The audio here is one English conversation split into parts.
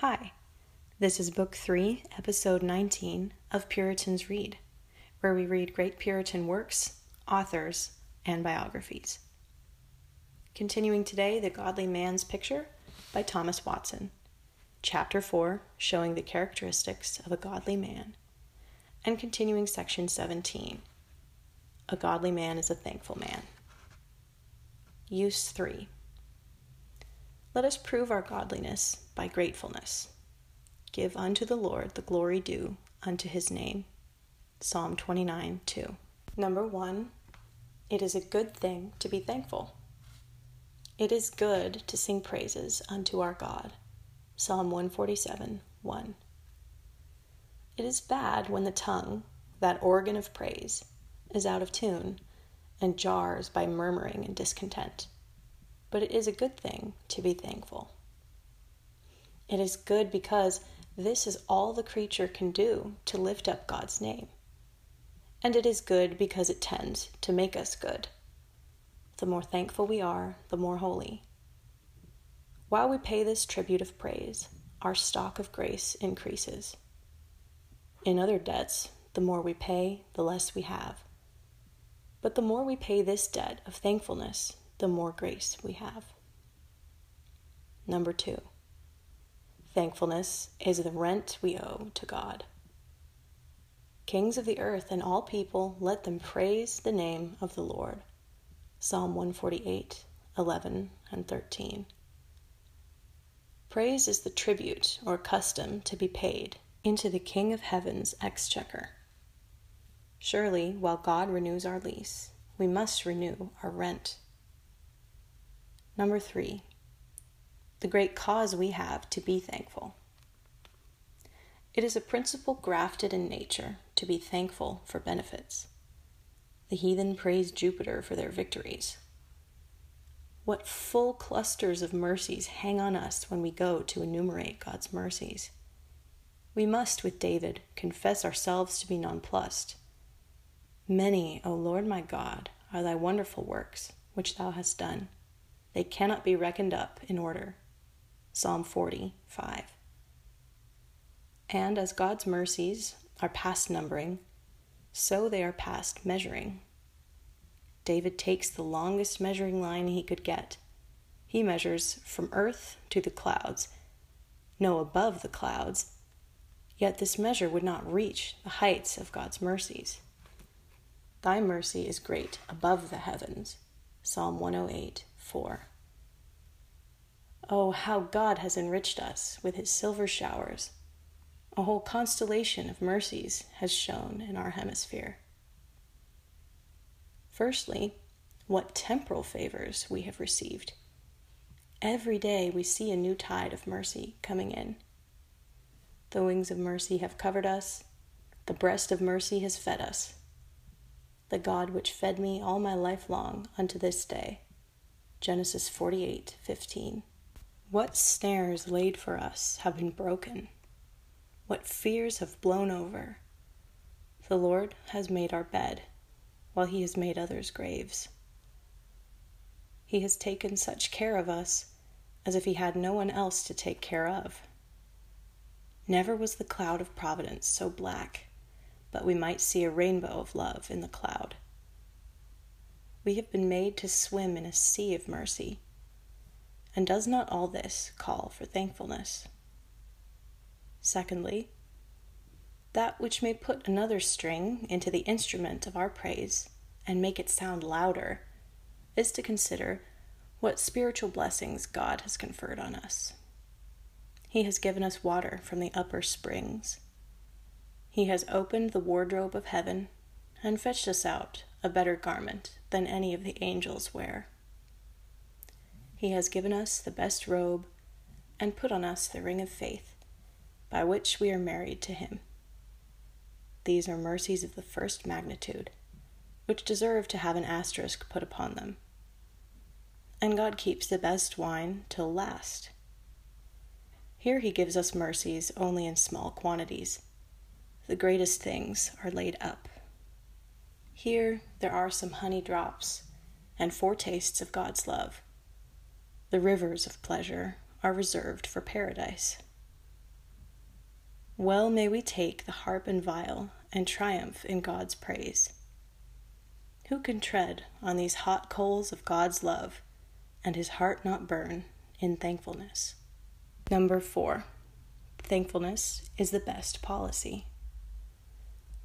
Hi, this is Book 3, Episode 19 of Puritans Read, where we read great Puritan works, authors, and biographies. Continuing today, The Godly Man's Picture by Thomas Watson, Chapter 4, showing the characteristics of a godly man, and continuing Section 17, A Godly Man is a Thankful Man. Use 3. Let us prove our godliness by gratefulness. Give unto the Lord the glory due unto his name. Psalm 29 2. Number 1. It is a good thing to be thankful. It is good to sing praises unto our God. Psalm 147 1. It is bad when the tongue, that organ of praise, is out of tune and jars by murmuring and discontent but it is a good thing to be thankful. It is good because this is all the creature can do to lift up God's name. And it is good because it tends to make us good. The more thankful we are, the more holy. While we pay this tribute of praise, our stock of grace increases. In other debts, the more we pay, the less we have. But the more we pay this debt of thankfulness, the more grace we have. Number two, thankfulness is the rent we owe to God. Kings of the earth and all people, let them praise the name of the Lord. Psalm 148, 11 and 13. Praise is the tribute or custom to be paid into the King of Heaven's exchequer. Surely, while God renews our lease, we must renew our rent. Number three, the great cause we have to be thankful. It is a principle grafted in nature to be thankful for benefits. The heathen praise Jupiter for their victories. What full clusters of mercies hang on us when we go to enumerate God's mercies. We must, with David, confess ourselves to be nonplussed. Many, O Lord my God, are thy wonderful works which thou hast done they cannot be reckoned up in order. Psalm 45. And as God's mercies are past numbering, so they are past measuring. David takes the longest measuring line he could get. He measures from earth to the clouds, no, above the clouds. Yet this measure would not reach the heights of God's mercies. Thy mercy is great above the heavens. Psalm 108 4. Oh, how God has enriched us with his silver showers. A whole constellation of mercies has shone in our hemisphere. Firstly, what temporal favors we have received. Every day we see a new tide of mercy coming in. The wings of mercy have covered us, the breast of mercy has fed us. The God which fed me all my life long unto this day Genesis 48:15. What snares laid for us have been broken, what fears have blown over. The Lord has made our bed, while He has made others' graves. He has taken such care of us as if He had no one else to take care of. Never was the cloud of providence so black, but we might see a rainbow of love in the cloud. We have been made to swim in a sea of mercy. And does not all this call for thankfulness? Secondly, that which may put another string into the instrument of our praise and make it sound louder is to consider what spiritual blessings God has conferred on us. He has given us water from the upper springs. He has opened the wardrobe of heaven and fetched us out a better garment than any of the angels wear. He has given us the best robe and put on us the ring of faith, by which we are married to Him. These are mercies of the first magnitude, which deserve to have an asterisk put upon them. And God keeps the best wine till last. Here He gives us mercies only in small quantities. The greatest things are laid up. Here there are some honey drops and foretastes of God's love. The rivers of pleasure are reserved for paradise. Well may we take the harp and viol and triumph in God's praise. Who can tread on these hot coals of God's love and his heart not burn in thankfulness? Number four, thankfulness is the best policy.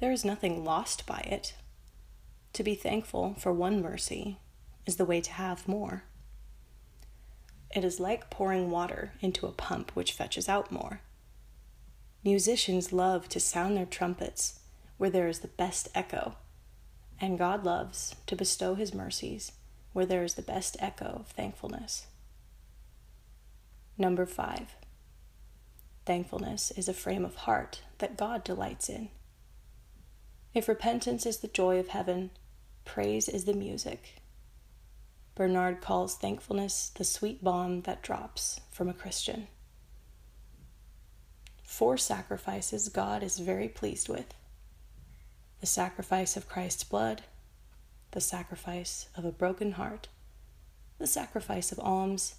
There is nothing lost by it. To be thankful for one mercy is the way to have more. It is like pouring water into a pump which fetches out more. Musicians love to sound their trumpets where there is the best echo, and God loves to bestow his mercies where there is the best echo of thankfulness. Number five, thankfulness is a frame of heart that God delights in. If repentance is the joy of heaven, praise is the music. Bernard calls thankfulness the sweet balm that drops from a Christian. Four sacrifices God is very pleased with the sacrifice of Christ's blood, the sacrifice of a broken heart, the sacrifice of alms,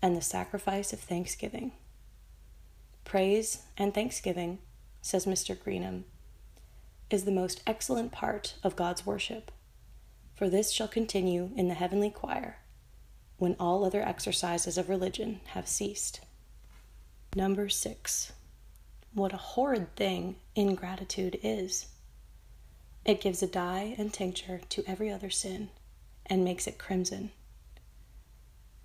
and the sacrifice of thanksgiving. Praise and thanksgiving, says Mr. Greenham, is the most excellent part of God's worship, for this shall continue in the heavenly choir when all other exercises of religion have ceased. Number six. What a horrid thing ingratitude is. It gives a dye and tincture to every other sin and makes it crimson.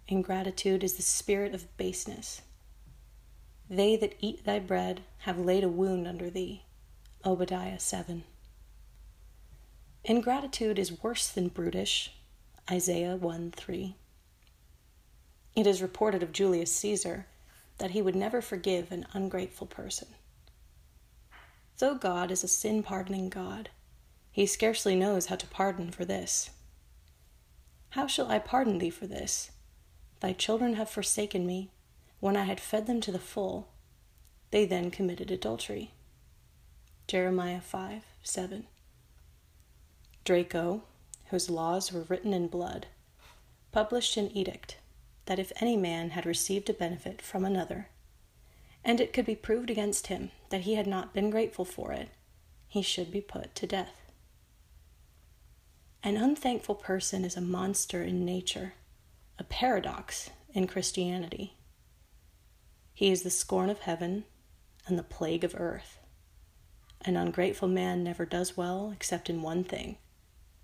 Ingratitude is the spirit of baseness. They that eat thy bread have laid a wound under thee. Obadiah 7. Ingratitude is worse than brutish. Isaiah 1 3. It is reported of Julius Caesar that he would never forgive an ungrateful person. Though God is a sin pardoning God, he scarcely knows how to pardon for this. How shall I pardon thee for this? Thy children have forsaken me when I had fed them to the full. They then committed adultery. Jeremiah 5 7. Draco, whose laws were written in blood, published an edict that if any man had received a benefit from another, and it could be proved against him that he had not been grateful for it, he should be put to death. An unthankful person is a monster in nature, a paradox in Christianity. He is the scorn of heaven and the plague of earth. An ungrateful man never does well except in one thing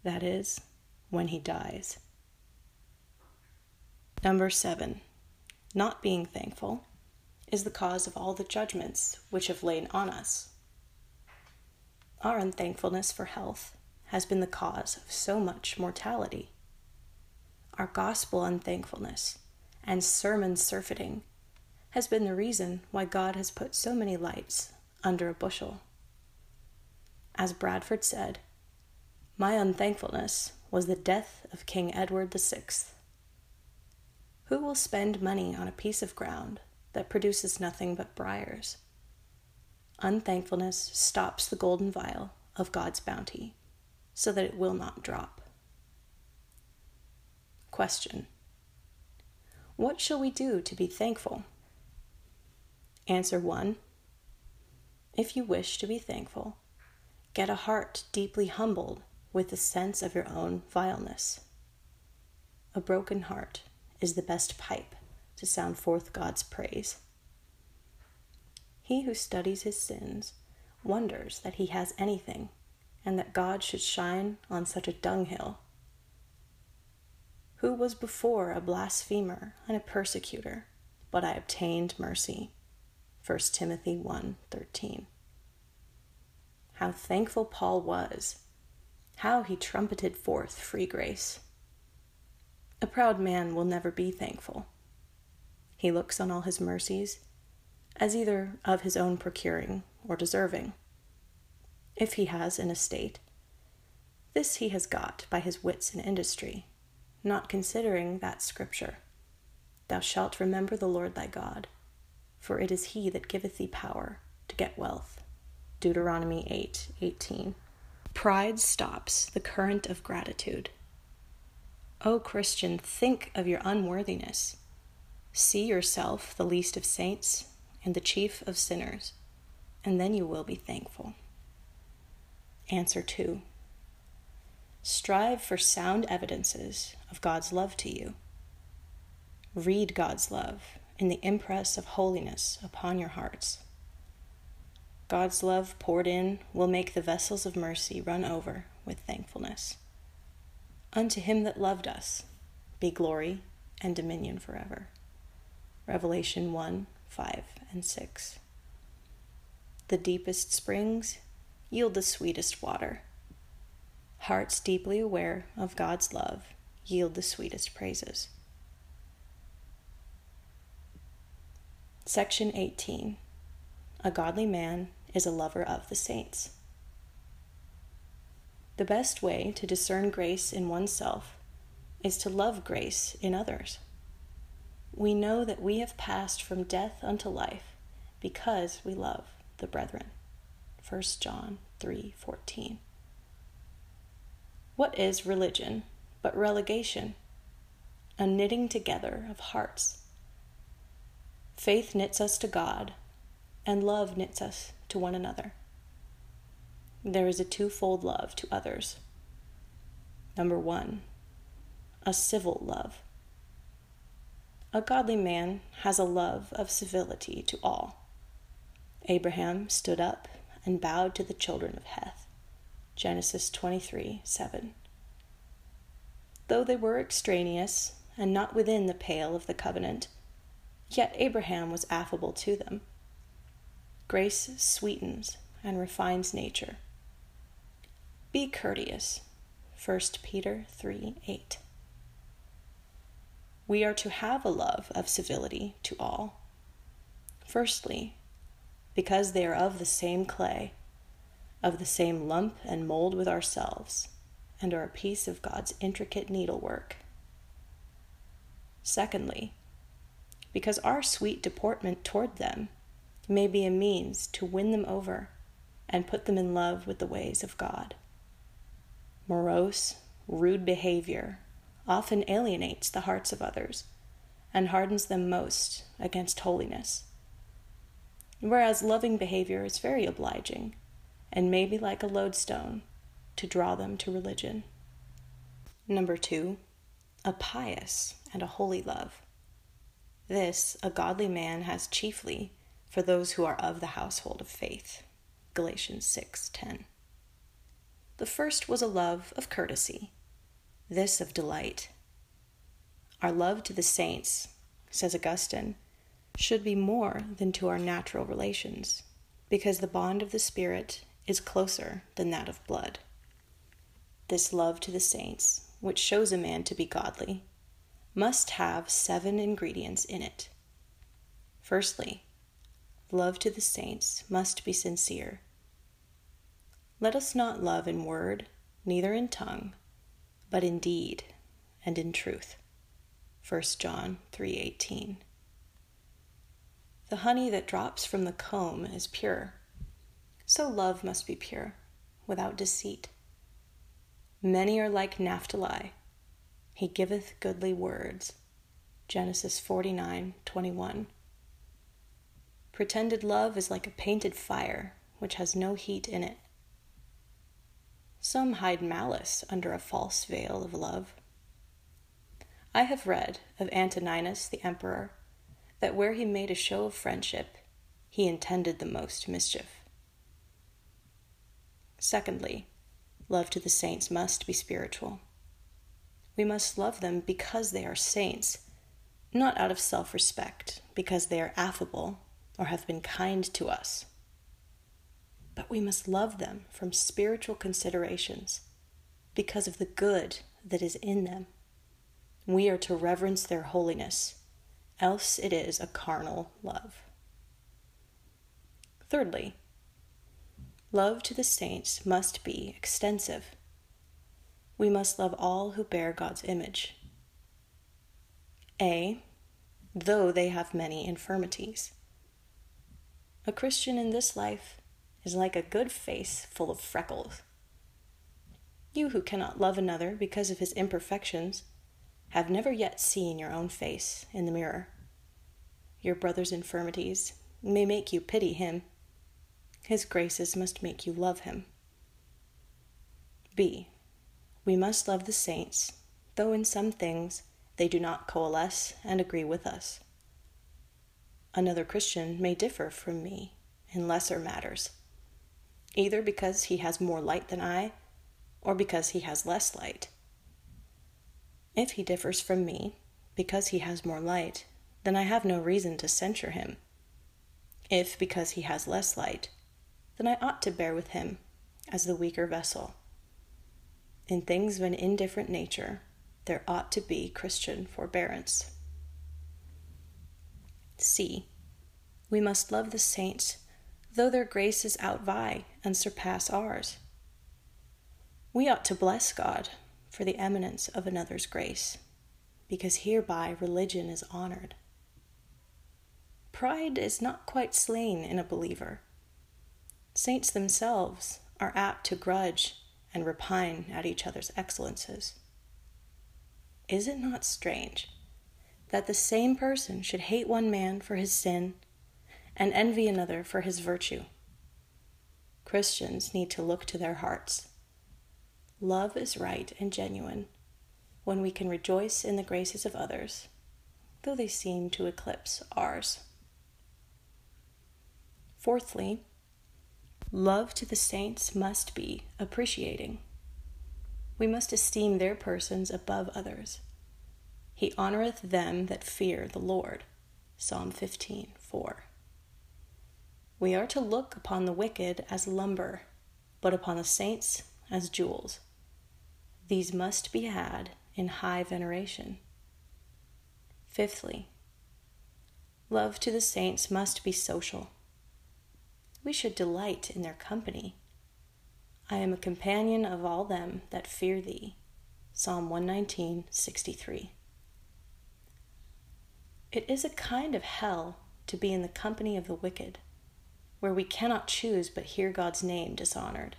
that is, when he dies. Number seven, not being thankful is the cause of all the judgments which have lain on us. Our unthankfulness for health has been the cause of so much mortality. Our gospel unthankfulness and sermon surfeiting has been the reason why God has put so many lights under a bushel. As Bradford said, my unthankfulness was the death of King Edward VI. Who will spend money on a piece of ground that produces nothing but briars? Unthankfulness stops the golden vial of God's bounty so that it will not drop. Question What shall we do to be thankful? Answer 1 If you wish to be thankful, get a heart deeply humbled with a sense of your own vileness. A broken heart is the best pipe to sound forth God's praise. He who studies his sins wonders that he has anything and that God should shine on such a dunghill. Who was before a blasphemer and a persecutor, but I obtained mercy. 1 Timothy 1:13. How thankful Paul was how he trumpeted forth free grace. A proud man will never be thankful. He looks on all his mercies as either of his own procuring or deserving. If he has an estate, this he has got by his wits and industry, not considering that scripture Thou shalt remember the Lord thy God, for it is he that giveth thee power to get wealth. Deuteronomy 8 18. Pride stops the current of gratitude. O Christian, think of your unworthiness. See yourself the least of saints and the chief of sinners, and then you will be thankful. Answer 2 Strive for sound evidences of God's love to you. Read God's love in the impress of holiness upon your hearts. God's love poured in will make the vessels of mercy run over with thankfulness. Unto him that loved us be glory and dominion forever. Revelation 1 5 and 6. The deepest springs yield the sweetest water. Hearts deeply aware of God's love yield the sweetest praises. Section 18 A godly man is a lover of the saints. The best way to discern grace in oneself is to love grace in others. We know that we have passed from death unto life because we love the brethren. 1 John 3:14. What is religion but relegation? A knitting together of hearts. Faith knits us to God, and love knits us to one another. There is a twofold love to others. Number one, a civil love. A godly man has a love of civility to all Abraham stood up and bowed to the children of Heth. Genesis 23 7. Though they were extraneous and not within the pale of the covenant, yet Abraham was affable to them. Grace sweetens and refines nature. Be courteous. 1 Peter 3 8. We are to have a love of civility to all. Firstly, because they are of the same clay, of the same lump and mold with ourselves, and are a piece of God's intricate needlework. Secondly, because our sweet deportment toward them may be a means to win them over and put them in love with the ways of God. Morose, rude behavior often alienates the hearts of others and hardens them most against holiness whereas loving behavior is very obliging and may be like a lodestone to draw them to religion. Number two, a pious and a holy love. This a godly man has chiefly for those who are of the household of faith. Galatians 6:10. The first was a love of courtesy, this of delight. Our love to the saints, says Augustine, should be more than to our natural relations, because the bond of the Spirit is closer than that of blood. This love to the saints, which shows a man to be godly, must have seven ingredients in it. Firstly, love to the saints must be sincere. Let us not love in word, neither in tongue, but in deed and in truth. 1 John 3:18 the honey that drops from the comb is pure. So love must be pure, without deceit. Many are like Naphtali. He giveth goodly words. Genesis 49:21. Pretended love is like a painted fire which has no heat in it. Some hide malice under a false veil of love. I have read of Antoninus the emperor that where he made a show of friendship, he intended the most mischief. Secondly, love to the saints must be spiritual. We must love them because they are saints, not out of self respect, because they are affable or have been kind to us. But we must love them from spiritual considerations because of the good that is in them. We are to reverence their holiness else it is a carnal love. Thirdly, love to the saints must be extensive. We must love all who bear God's image. A. Though they have many infirmities. A Christian in this life is like a good face full of freckles. You who cannot love another because of his imperfections have never yet seen your own face in the mirror. Your brother's infirmities may make you pity him. his graces must make you love him. B. We must love the saints, though in some things they do not coalesce and agree with us. Another Christian may differ from me in lesser matters, either because he has more light than I, or because he has less light. If he differs from me because he has more light, then I have no reason to censure him. If because he has less light, then I ought to bear with him as the weaker vessel. In things of an indifferent nature, there ought to be Christian forbearance. C. We must love the saints, though their graces outvie and surpass ours. We ought to bless God for the eminence of another's grace, because hereby religion is honored. Pride is not quite slain in a believer. Saints themselves are apt to grudge and repine at each other's excellences. Is it not strange that the same person should hate one man for his sin and envy another for his virtue? Christians need to look to their hearts. Love is right and genuine when we can rejoice in the graces of others, though they seem to eclipse ours. Fourthly, love to the saints must be appreciating. We must esteem their persons above others. He honoreth them that fear the Lord. Psalm 15 4. We are to look upon the wicked as lumber, but upon the saints as jewels. These must be had in high veneration. Fifthly, love to the saints must be social we should delight in their company. I am a companion of all them that fear thee. Psalm 119, 63. It is a kind of hell to be in the company of the wicked, where we cannot choose but hear God's name dishonored.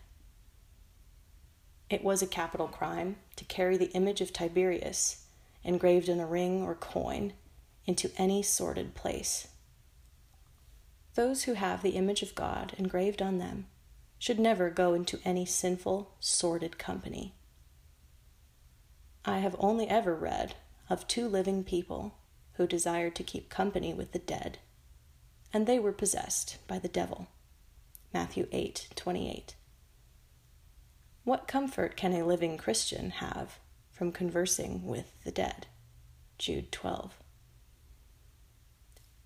It was a capital crime to carry the image of Tiberius, engraved in a ring or coin, into any sordid place. Those who have the image of God engraved on them should never go into any sinful, sordid company. I have only ever read of two living people who desired to keep company with the dead, and they were possessed by the devil. Matthew 8 28. What comfort can a living Christian have from conversing with the dead? Jude 12.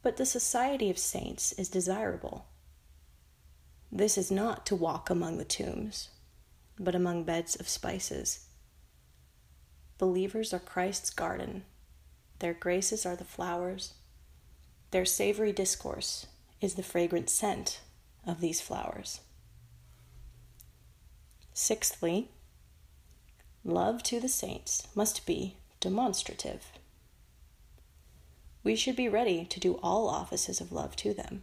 But the society of saints is desirable. This is not to walk among the tombs, but among beds of spices. Believers are Christ's garden, their graces are the flowers, their savory discourse is the fragrant scent of these flowers. Sixthly, love to the saints must be demonstrative we should be ready to do all offices of love to them,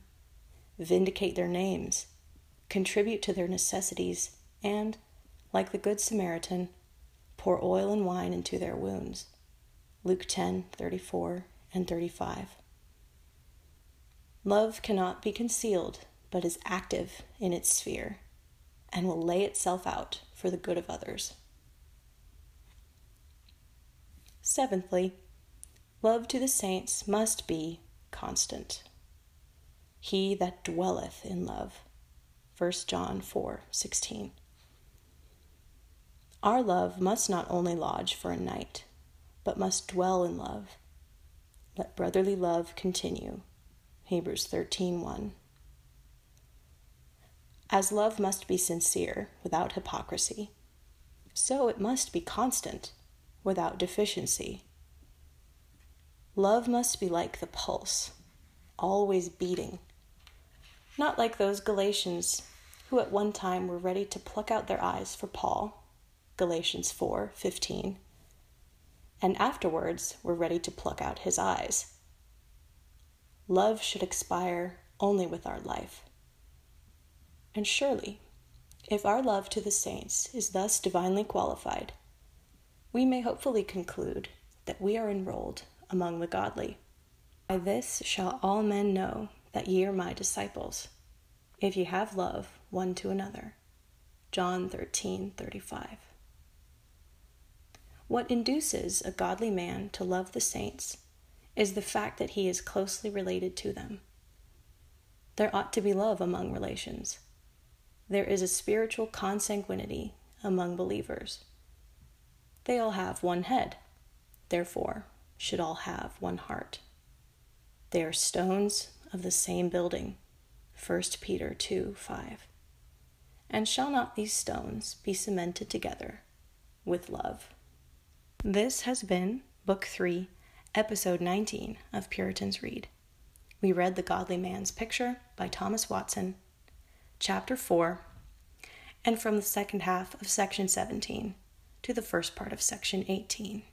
vindicate their names, contribute to their necessities, and, like the Good Samaritan, pour oil and wine into their wounds. Luke 10 34 and 35. Love cannot be concealed, but is active in its sphere and will lay itself out for the good of others. Seventhly, Love to the saints must be constant. He that dwelleth in love. 1 John 4 16. Our love must not only lodge for a night, but must dwell in love. Let brotherly love continue. Hebrews 13 1. As love must be sincere without hypocrisy, so it must be constant without deficiency. Love must be like the pulse, always beating. Not like those Galatians who at one time were ready to pluck out their eyes for Paul, Galatians 4:15, and afterwards were ready to pluck out his eyes. Love should expire only with our life. And surely, if our love to the saints is thus divinely qualified, we may hopefully conclude that we are enrolled among the godly. By this shall all men know that ye are my disciples, if ye have love one to another. John 13:35. What induces a godly man to love the saints is the fact that he is closely related to them. There ought to be love among relations. There is a spiritual consanguinity among believers. They all have one head, therefore, should all have one heart. They are stones of the same building. 1 Peter 2 5. And shall not these stones be cemented together with love? This has been Book 3, Episode 19 of Puritans Read. We read The Godly Man's Picture by Thomas Watson, Chapter 4, and from the second half of Section 17 to the first part of Section 18.